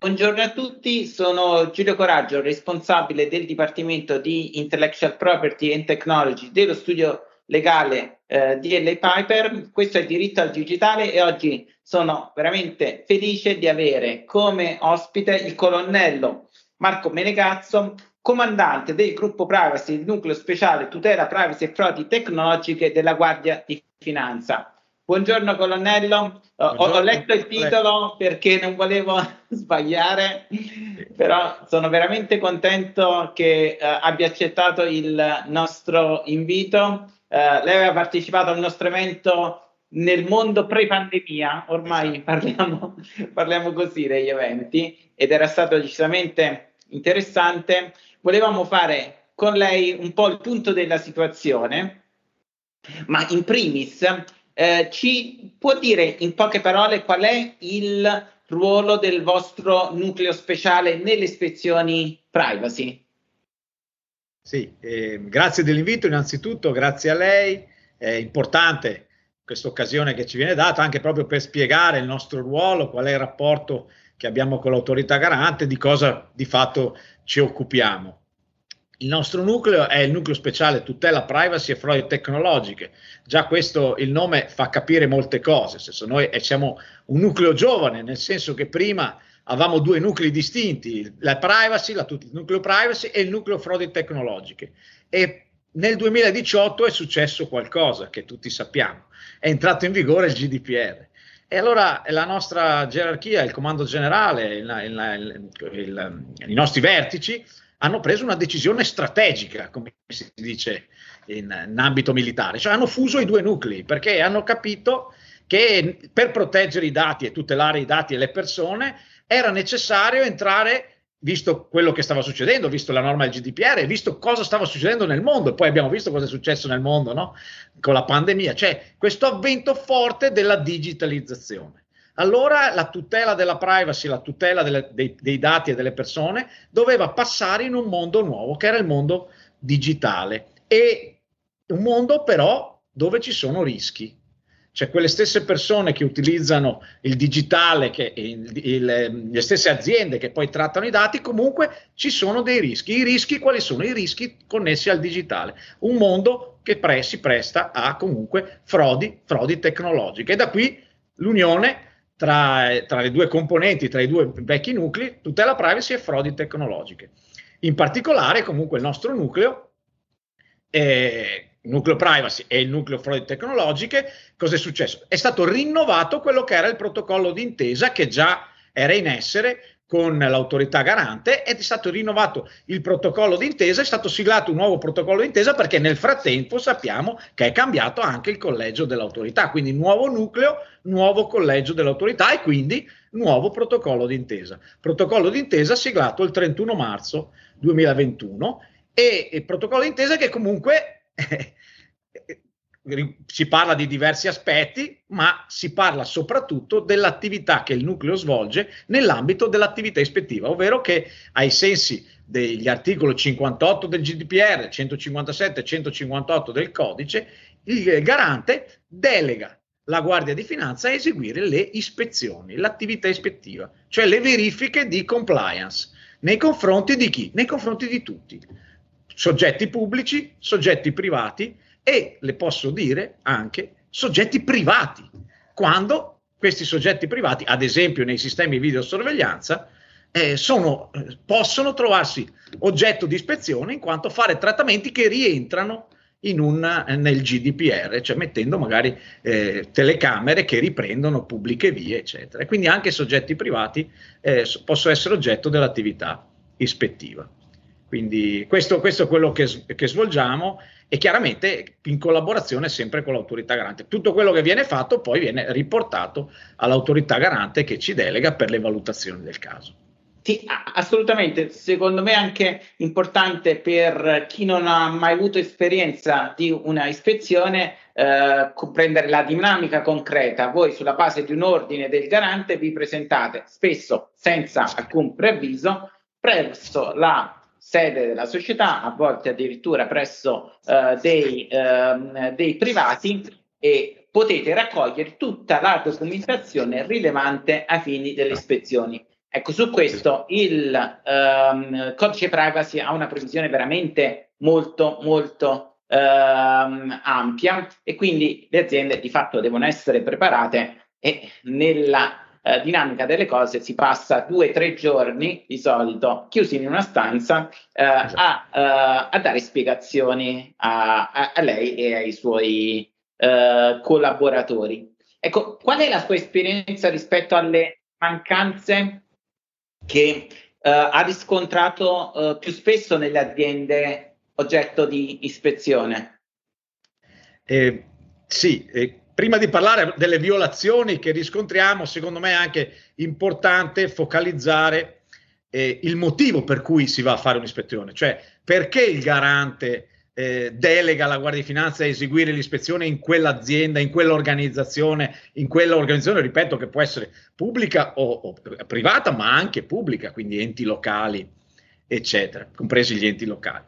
Buongiorno a tutti, sono Giulio Coraggio, responsabile del Dipartimento di Intellectual Property and Technology dello studio legale eh, DL Piper. Questo è diritto al digitale e oggi sono veramente felice di avere come ospite il colonnello Marco Menegazzo, comandante del gruppo privacy, il nucleo speciale tutela privacy e frodi tecnologiche della Guardia di Finanza. Buongiorno colonnello, Buongiorno. Ho, letto il titolo perché non volevo sbagliare, però sono veramente contento che uh, abbia accettato il nostro invito. Uh, lei aveva partecipato al nostro evento nel mondo pre-pandemia, ormai parliamo, parliamo così degli eventi, ed era stato decisamente interessante. Volevamo fare con lei un po' il punto della situazione, ma in primis eh, ci può dire in poche parole qual è il ruolo del vostro nucleo speciale nelle ispezioni privacy? Sì, eh, grazie dell'invito innanzitutto, grazie a lei, è importante questa occasione che ci viene data anche proprio per spiegare il nostro ruolo, qual è il rapporto che abbiamo con l'autorità garante, di cosa di fatto ci occupiamo. Il nostro nucleo è il nucleo speciale tutela privacy e frodi tecnologiche. Già questo il nome fa capire molte cose. Senso, noi siamo un nucleo giovane, nel senso che prima avevamo due nuclei distinti, la privacy, la, il nucleo privacy e il nucleo frodi tecnologiche. E nel 2018 è successo qualcosa che tutti sappiamo. È entrato in vigore il GDPR. E allora la nostra gerarchia, il comando generale, il, il, il, i nostri vertici hanno preso una decisione strategica, come si dice in, in ambito militare, cioè hanno fuso i due nuclei perché hanno capito che per proteggere i dati e tutelare i dati e le persone era necessario entrare visto quello che stava succedendo, visto la norma del GDPR, visto cosa stava succedendo nel mondo, poi abbiamo visto cosa è successo nel mondo no? con la pandemia, cioè questo avvento forte della digitalizzazione allora la tutela della privacy, la tutela delle, dei, dei, dati e delle persone doveva passare in un mondo nuovo, che era il mondo digitale. E un mondo però dove ci sono rischi. Cioè quelle stesse persone che utilizzano il digitale, che, il, il, le stesse aziende che poi trattano i dati, comunque ci sono dei rischi. I rischi quali sono? I rischi connessi al digitale. Un mondo che pre, si presta a comunque frodi, frodi tecnologiche. E da qui l'unione tra, tra, le due componenti, tra i due vecchi nuclei, tutela privacy e frodi tecnologiche. In particolare, comunque, il nostro nucleo, eh, il nucleo privacy e il nucleo frodi tecnologiche, cosa è successo? È stato rinnovato quello che era il protocollo d'intesa che già era in essere con l'autorità garante ed è stato rinnovato il protocollo d'intesa, è stato siglato un nuovo protocollo d'intesa perché nel frattempo sappiamo che è cambiato anche il collegio dell'autorità, quindi nuovo nucleo, nuovo collegio dell'autorità e quindi nuovo protocollo d'intesa. Protocollo d'intesa siglato il 31 marzo 2021 e il protocollo d'intesa che comunque si parla di diversi aspetti, ma si parla soprattutto dell'attività che il nucleo svolge nell'ambito dell'attività ispettiva, ovvero che ai sensi degli articoli 58 del GDPR, 157 e 158 del codice, il garante delega la Guardia di Finanza a eseguire le ispezioni, l'attività ispettiva, cioè le verifiche di compliance. Nei confronti di chi? Nei confronti di tutti, soggetti pubblici, soggetti privati, e le posso dire anche soggetti privati, quando questi soggetti privati, ad esempio nei sistemi di videosorveglianza, eh, sono, eh, possono trovarsi oggetto di ispezione in quanto fare trattamenti che rientrano un, eh, nel GDPR, cioè mettendo magari eh, telecamere che riprendono pubbliche vie, eccetera. Quindi anche soggetti privati eh, possono essere oggetto dell'attività ispettiva. Quindi questo, questo è quello che, che svolgiamo e chiaramente in collaborazione sempre con l'autorità garante. Tutto quello che viene fatto poi viene riportato all'autorità garante che ci delega per le valutazioni del caso. Sì, assolutamente. Secondo me è anche importante per chi non ha mai avuto esperienza di una ispezione eh, comprendere la dinamica concreta. Voi sulla base di un ordine del garante vi presentate spesso senza alcun preavviso presso la sede della società, a volte addirittura presso eh, dei, eh, dei privati e potete raccogliere tutta la documentazione rilevante ai fini delle ispezioni. Ecco, su questo il um, codice privacy ha una previsione veramente molto, molto um, ampia e quindi le aziende di fatto devono essere preparate e nella uh, dinamica delle cose si passa due o tre giorni di solito chiusi in una stanza uh, esatto. a, uh, a, dare spiegazioni a, a, a, lei e ai suoi collaboratori. Ecco, qual è la sua esperienza rispetto alle mancanze che uh, ha riscontrato uh, più spesso nelle aziende oggetto di ispezione? Eh, sì, eh, prima di parlare delle violazioni che riscontriamo, secondo me è anche importante focalizzare eh, il motivo per cui si va a fare un'ispezione, cioè perché il garante eh, delega la Guardia di Finanza a eseguire l'ispezione in quell'azienda, in quell'organizzazione, in quell'organizzazione, ripeto, che può essere pubblica o, o privata, ma anche pubblica, quindi enti locali, eccetera, compresi gli enti locali.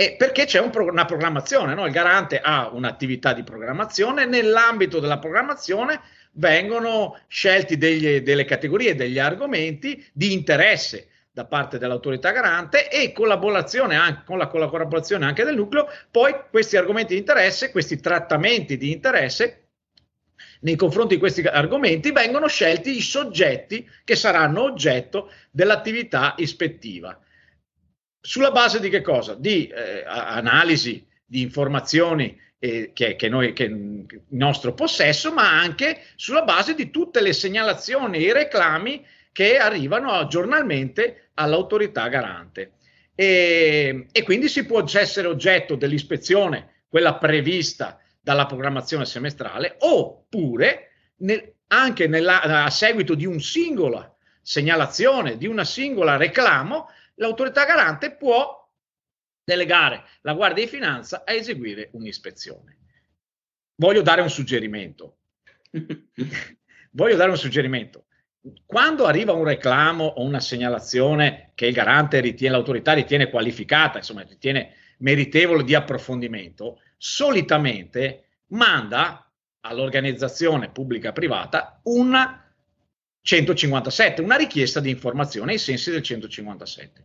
E perché c'è un pro- una programmazione, no? il garante ha un'attività di programmazione, nell'ambito della programmazione vengono scelti degli, delle categorie, degli argomenti di interesse da parte dell'autorità garante e collaborazione anche, con la collaborazione anche del nucleo, poi questi argomenti di interesse, questi trattamenti di interesse nei confronti di questi argomenti vengono scelti i soggetti che saranno oggetto dell'attività ispettiva. Sulla base di che cosa? Di eh, analisi di informazioni eh, che, che, noi, che in nostro possesso, ma anche sulla base di tutte le segnalazioni e i reclami che arrivano giornalmente all'autorità garante. E, e quindi si può essere oggetto dell'ispezione, quella prevista dalla programmazione semestrale, oppure nel, anche nella, a seguito di un singola segnalazione, di una singola reclamo, l'autorità garante può delegare la Guardia di Finanza a eseguire un'ispezione. Voglio dare un suggerimento. Voglio dare un suggerimento quando arriva un reclamo o una segnalazione che il garante ritiene, l'autorità ritiene qualificata, insomma, ritiene meritevole di approfondimento, solitamente manda all'organizzazione pubblica privata una 157, una richiesta di informazione ai sensi del 157.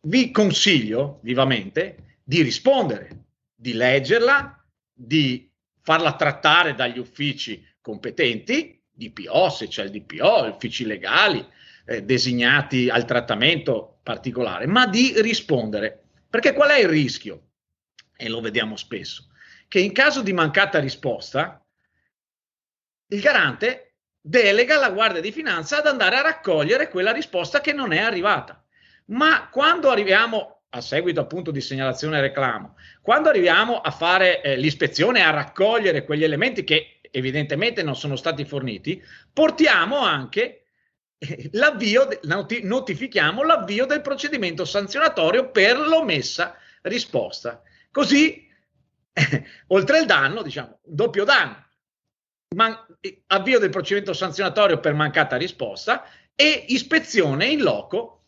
Vi consiglio vivamente di rispondere, di leggerla, di farla trattare dagli uffici competenti DPO, se c'è il DPO, uffici legali eh, designati al trattamento particolare, ma di rispondere. Perché qual è il rischio? E lo vediamo spesso, che in caso di mancata risposta, il garante delega la Guardia di Finanza ad andare a raccogliere quella risposta che non è arrivata. Ma quando arriviamo a seguito appunto di segnalazione e reclamo, quando arriviamo a fare eh, l'ispezione, a raccogliere quegli elementi che evidentemente non sono stati forniti, portiamo anche eh, l'avvio, noti, notifichiamo l'avvio del procedimento sanzionatorio per l'omessa risposta. Così, eh, oltre il danno, diciamo, doppio danno. Man- avvio del procedimento sanzionatorio per mancata risposta e ispezione in loco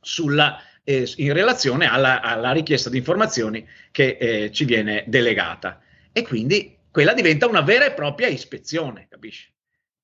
sulla, eh, in relazione alla, alla, richiesta di informazioni che eh, ci viene delegata. E quindi quella diventa una vera e propria ispezione, capisci?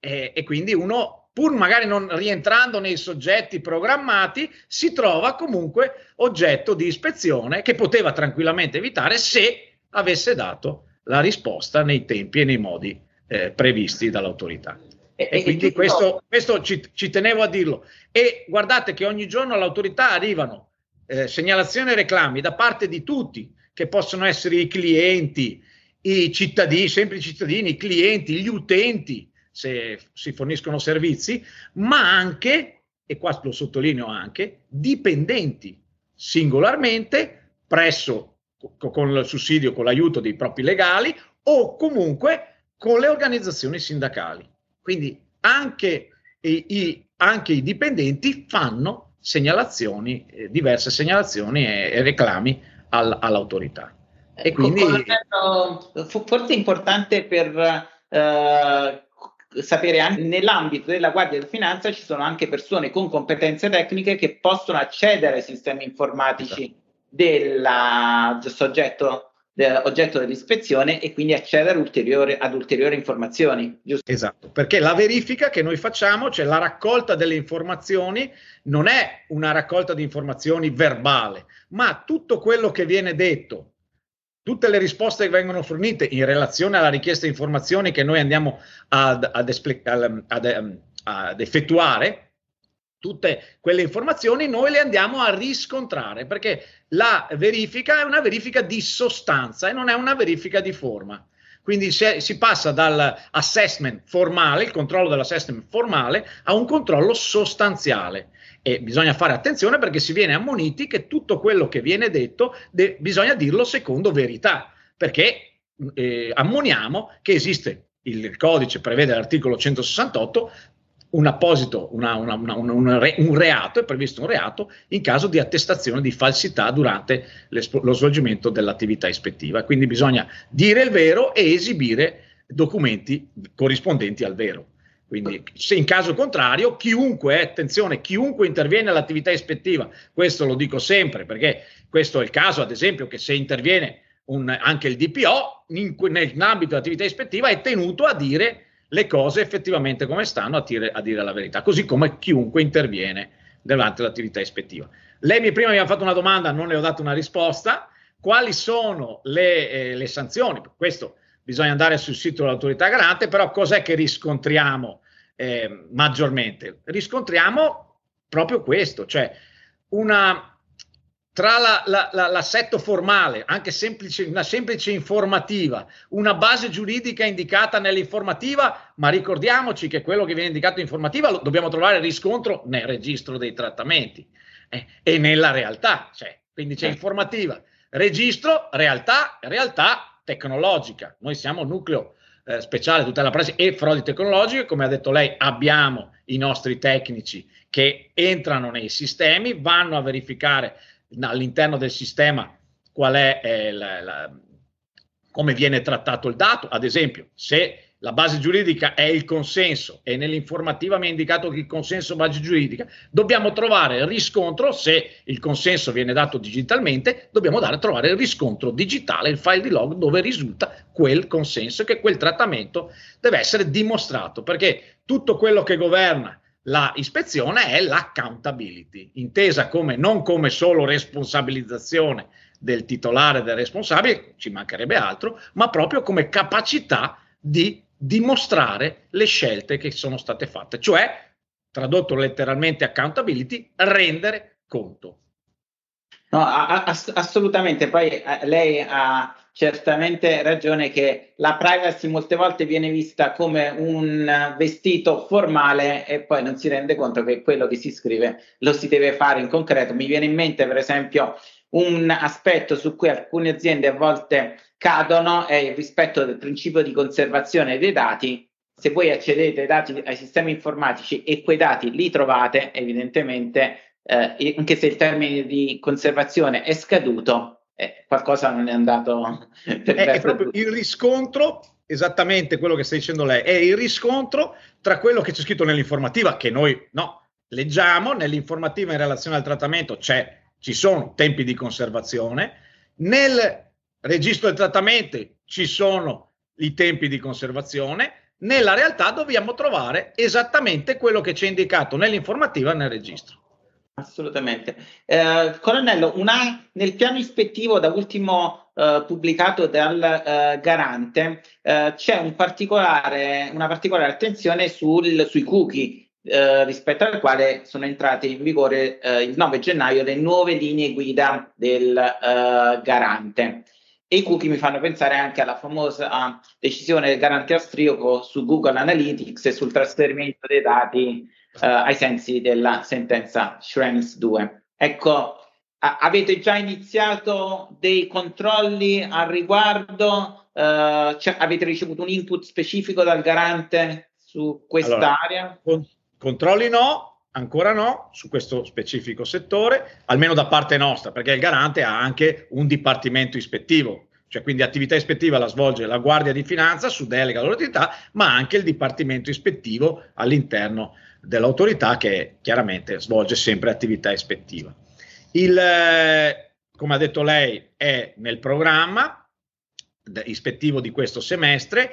E, e quindi uno, pur magari non rientrando nei soggetti programmati, si trova comunque oggetto di ispezione che poteva tranquillamente evitare se avesse dato la risposta nei tempi e nei modi eh, previsti dall'autorità. E, e quindi questo, questo ci, ci, tenevo a dirlo. E guardate che ogni giorno all'autorità arrivano eh, segnalazioni e reclami da parte di tutti, che possono essere i clienti, i cittadini, sempre i cittadini, i clienti, gli utenti, se si forniscono servizi, ma anche, e qua lo sottolineo anche, dipendenti singolarmente presso con il sussidio, con l'aiuto dei propri legali o comunque con le organizzazioni sindacali. Quindi anche i, i, anche i dipendenti fanno segnalazioni, eh, diverse segnalazioni e, e reclami al, all'autorità. E ecco, quindi... Forse è importante per eh, sapere anche nell'ambito della Guardia di Finanza ci sono anche persone con competenze tecniche che possono accedere ai sistemi informatici esatto. del soggetto oggetto dell'ispezione e quindi accedere ulteriore, ad ulteriori informazioni. Giusto? Esatto, perché la verifica che noi facciamo, cioè la raccolta delle informazioni, non è una raccolta di informazioni verbale, ma tutto quello che viene detto, tutte le risposte che vengono fornite in relazione alla richiesta di informazioni che noi andiamo ad, ad, ad, ad effettuare, tutte quelle informazioni noi le andiamo a riscontrare perché la verifica è una verifica di sostanza e non è una verifica di forma. Quindi si, si passa dall'assessment formale, il controllo dell'assessment formale, a un controllo sostanziale. E bisogna fare attenzione perché si viene ammoniti che tutto quello che viene detto de- bisogna dirlo secondo verità, perché eh, ammoniamo che esiste il codice prevede l'articolo 168 un apposito, una, una, una, un, re, un, reato, è previsto un reato in caso di attestazione di falsità durante lo svolgimento dell'attività ispettiva. Quindi bisogna dire il vero e esibire documenti corrispondenti al vero. Quindi se in caso contrario, chiunque, eh, attenzione, chiunque interviene all'attività ispettiva, questo lo dico sempre perché questo è il caso, ad esempio, che se interviene un, anche il DPO in, nell'ambito dell'attività ispettiva è tenuto a dire le cose effettivamente come stanno a, tire, a dire la verità, così come chiunque interviene davanti all'attività ispettiva. Lei mi prima mi ha fatto una domanda, non le ho dato una risposta. Quali sono le, eh, le sanzioni? Questo bisogna andare sul sito dell'autorità garante, però cos'è che riscontriamo eh, maggiormente? Riscontriamo proprio questo, cioè una, tra la, la, la, l'assetto formale, anche semplice, una semplice informativa, una base giuridica indicata nell'informativa, ma ricordiamoci che quello che viene indicato in informativa lo dobbiamo trovare riscontro nel registro dei trattamenti eh, e nella realtà, cioè, quindi c'è informativa, registro, realtà, realtà tecnologica. Noi siamo nucleo eh, speciale tutela presi e frodi tecnologiche, come ha detto lei, abbiamo i nostri tecnici che entrano nei sistemi, vanno a verificare all'interno del sistema qual è eh, la, la, come viene trattato il dato. Ad esempio, se la base giuridica è il consenso e nell'informativa mi ha indicato che il consenso è base giuridica, dobbiamo trovare il riscontro, se il consenso viene dato digitalmente, dobbiamo dare, trovare il riscontro digitale, il file di log dove risulta quel consenso, che quel trattamento deve essere dimostrato, perché tutto quello che governa la ispezione è l'accountability, intesa come, non come solo responsabilizzazione del titolare del responsabile, ci mancherebbe altro, ma proprio come capacità di dimostrare le scelte che sono state fatte, cioè, tradotto letteralmente accountability, rendere conto. No, ass- assolutamente. Poi eh, lei ha certamente ragione che la privacy molte volte viene vista come un vestito formale e poi non si rende conto che quello che si scrive lo si deve fare in concreto. Mi viene in mente, per esempio, un aspetto su cui alcune aziende a volte cadono è il rispetto del principio di conservazione dei dati. Se voi accedete ai dati ai sistemi informatici e quei dati li trovate, evidentemente, eh, anche se il termine di conservazione è scaduto, eh, qualcosa non è andato per è, è proprio il riscontro esattamente quello che sta dicendo lei è il riscontro tra quello che c'è scritto nell'informativa che noi no, leggiamo nell'informativa in relazione al trattamento c'è, ci sono tempi di conservazione nel registro del trattamento ci sono i tempi di conservazione nella realtà dobbiamo trovare esattamente quello che c'è indicato nell'informativa e nel registro Assolutamente. Eh, Colonnello, una, nel piano ispettivo da ultimo eh, pubblicato dal eh, Garante eh, c'è un particolare, una particolare attenzione sul, sui cookie eh, rispetto al quale sono entrate in vigore eh, il 9 gennaio le nuove linee guida del Garante. E i cookie mi fanno pensare anche alla famosa decisione del Garante austriaco su Google Analytics e sul trasferimento dei dati eh, ai sensi della sentenza Schrems 2. Ecco, a- avete già iniziato dei controlli al riguardo? Uh, cioè, avete ricevuto un input specifico dal garante su quest'area? Allora, con- controlli no, ancora no, su questo specifico settore, almeno da parte nostra, perché il garante ha anche un dipartimento ispettivo, cioè quindi attività ispettiva la svolge la Guardia di Finanza su delega dell'autorità, ma anche il dipartimento ispettivo all'interno dell'autorità che chiaramente svolge sempre attività ispettiva. Il, eh, come ha detto lei, è nel programma, ispettivo di questo semestre.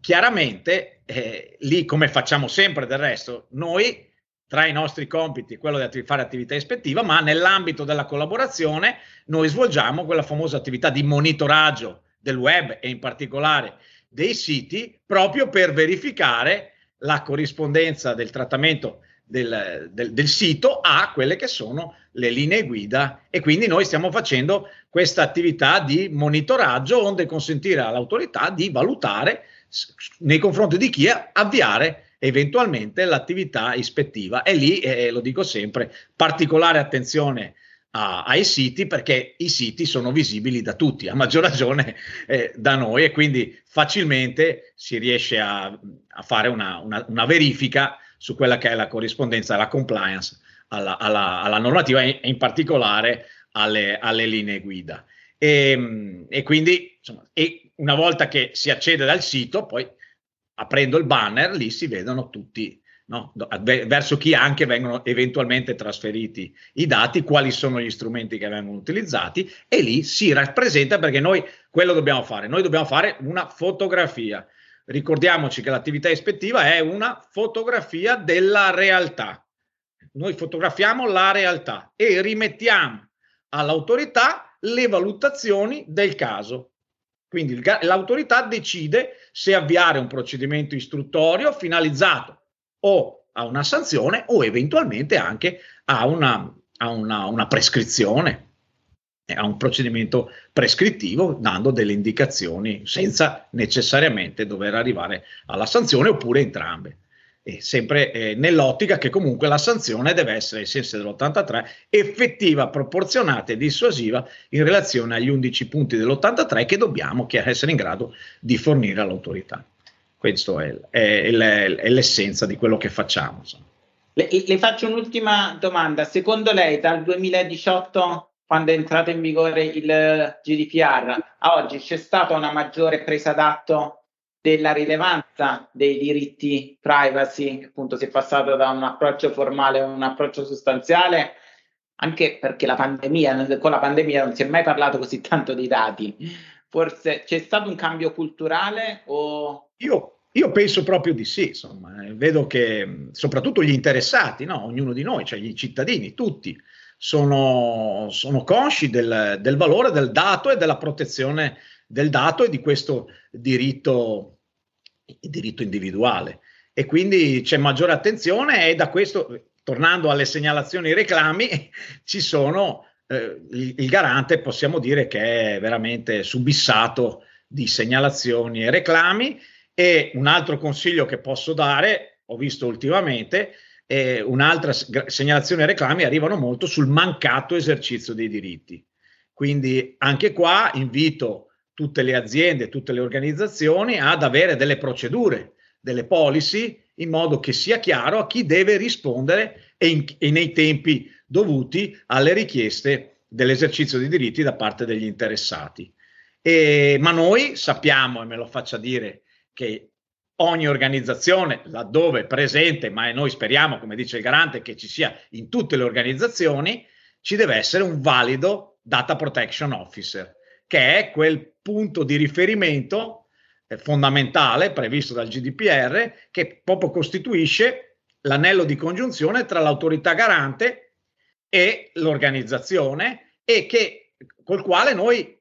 Chiaramente, eh, lì come facciamo sempre del resto, noi tra i nostri compiti quello di fare attività ispettiva, ma nell'ambito della collaborazione noi svolgiamo quella famosa attività di monitoraggio del web e in particolare dei siti proprio per verificare la corrispondenza del trattamento del, del, del, sito a quelle che sono le linee guida. E quindi noi stiamo facendo questa attività di monitoraggio onde consentire all'autorità di valutare nei confronti di chi avviare eventualmente l'attività ispettiva. E lì, eh, lo dico sempre, particolare attenzione a, ai siti perché i siti sono visibili da tutti, a maggior ragione eh, da noi e quindi facilmente si riesce a, a fare una, una, una, verifica su quella che è la corrispondenza, la compliance alla, alla, alla normativa e in particolare alle, alle linee guida. E, e quindi insomma, e una volta che si accede dal sito, poi aprendo il banner, lì si vedono tutti, no? verso chi anche vengono eventualmente trasferiti i dati, quali sono gli strumenti che vengono utilizzati e lì si rappresenta perché noi quello dobbiamo fare, noi dobbiamo fare una fotografia. Ricordiamoci che l'attività ispettiva è una fotografia della realtà. Noi fotografiamo la realtà e rimettiamo all'autorità le valutazioni del caso. Quindi l'autorità decide se avviare un procedimento istruttorio finalizzato o a una sanzione o eventualmente anche a una, a una, una prescrizione, a un procedimento prescrittivo dando delle indicazioni senza necessariamente dover arrivare alla sanzione oppure entrambe e sempre eh, nell'ottica che comunque la sanzione deve essere, ai sensi dell'83, effettiva, proporzionata e dissuasiva in relazione agli 11 punti dell'83 che dobbiamo essere in grado di fornire all'autorità. Questa è, è, è, è, l'essenza di quello che facciamo. Le, le, faccio un'ultima domanda. Secondo lei dal 2018, quando è entrato in vigore il GDPR, a oggi c'è stata una maggiore presa d'atto della rilevanza dei diritti privacy, appunto si è passato da un approccio formale a un approccio sostanziale, anche perché la pandemia, con la pandemia non si è mai parlato così tanto di dati. Forse c'è stato un cambio culturale o... Io, io penso proprio di sì, insomma, eh, vedo che soprattutto gli interessati, no? ognuno di noi, cioè gli cittadini, tutti, sono, sono consci del, del valore del dato e della protezione del dato e di questo diritto, diritto individuale. E quindi c'è maggiore attenzione e da questo, tornando alle segnalazioni e reclami, ci sono eh, il, il, garante, possiamo dire che è veramente subissato di segnalazioni e reclami. E un altro consiglio che posso dare, ho visto ultimamente, eh, un'altra segnalazione e reclami arrivano molto sul mancato esercizio dei diritti. Quindi anche qua invito tutte le aziende, tutte le organizzazioni ad avere delle procedure, delle policy, in modo che sia chiaro a chi deve rispondere e, in, e nei tempi dovuti alle richieste dell'esercizio di diritti da parte degli interessati. E, ma noi sappiamo, e me lo faccia dire, che ogni organizzazione, laddove presente, ma noi speriamo, come dice il garante, che ci sia in tutte le organizzazioni, ci deve essere un valido data protection officer che è quel punto di riferimento eh, fondamentale previsto dal GDPR che proprio costituisce l'anello di congiunzione tra l'autorità garante e l'organizzazione e che, col quale noi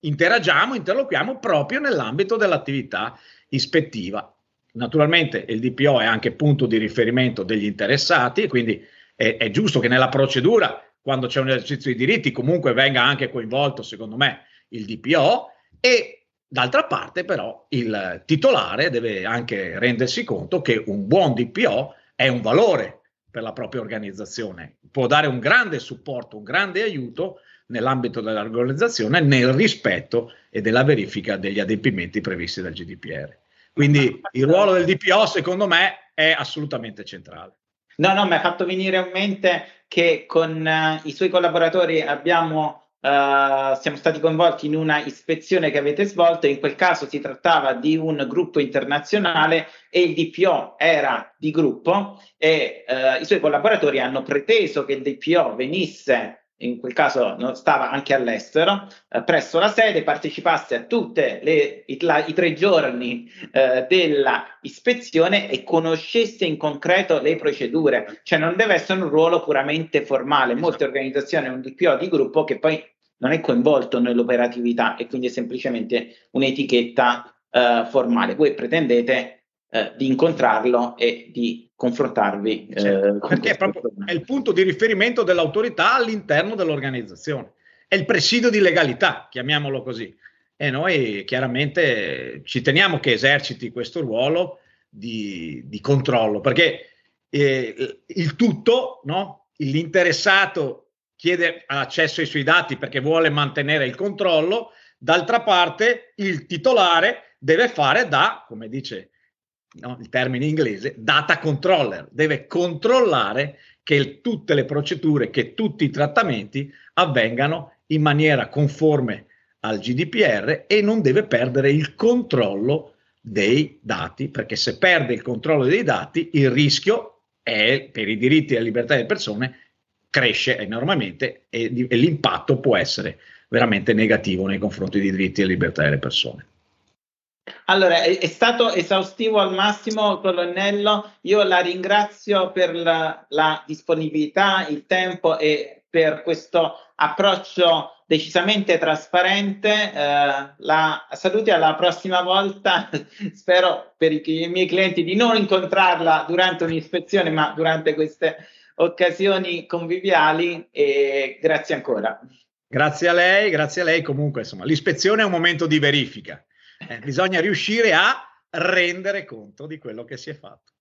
interagiamo, interloquiamo proprio nell'ambito dell'attività ispettiva. Naturalmente il DPO è anche punto di riferimento degli interessati, quindi è, è giusto che nella procedura, quando c'è un esercizio di diritti, comunque venga anche coinvolto, secondo me, il DPO e d'altra parte però il titolare deve anche rendersi conto che un buon DPO è un valore per la propria organizzazione, può dare un grande supporto, un grande aiuto nell'ambito dell'organizzazione nel rispetto e della verifica degli adempimenti previsti dal GDPR. Quindi il ruolo del DPO secondo me è assolutamente centrale. No, no, mi ha fatto venire in mente che con uh, i suoi collaboratori abbiamo Uh, siamo stati coinvolti in una ispezione che avete svolto, in quel caso si trattava di un gruppo internazionale e il DPO era di gruppo e uh, i suoi collaboratori hanno preteso che il DPO venisse in quel caso non stava anche all'estero, eh, presso la sede, partecipasse a tutti i, tre giorni eh, della ispezione e conoscesse in concreto le procedure, cioè non deve essere un ruolo puramente formale. Molte esatto. organizzazioni hanno un DPO di gruppo che poi non è coinvolto nell'operatività e quindi è semplicemente un'etichetta eh, formale. Voi pretendete eh, di incontrarlo e di confrontarvi. Eh, certo, perché è, proprio, è il punto di riferimento dell'autorità all'interno dell'organizzazione. È il presidio di legalità, chiamiamolo così. E noi chiaramente ci teniamo che eserciti questo ruolo di, di controllo, perché eh, il tutto, no? l'interessato chiede accesso ai suoi dati perché vuole mantenere il controllo, d'altra parte il titolare deve fare da, come dice no, il termine inglese, data controller, deve controllare che tutte le procedure, che tutti i trattamenti avvengano in maniera conforme al GDPR e non deve perdere il controllo dei dati, perché se perde il controllo dei dati il rischio è, per i diritti e la libertà delle persone cresce enormemente e, e l'impatto può essere veramente negativo nei confronti dei diritti e libertà delle persone. Allora, è, stato esaustivo al massimo, colonnello. Io la ringrazio per la, la disponibilità, il tempo e per questo approccio decisamente trasparente. Eh, la saluti alla prossima volta. Spero per i, i, miei clienti di non incontrarla durante un'ispezione, ma durante queste occasioni conviviali. E grazie ancora. Grazie a lei, grazie a lei. Comunque, insomma, l'ispezione è un momento di verifica. Eh, bisogna riuscire a rendere conto di quello che si è fatto.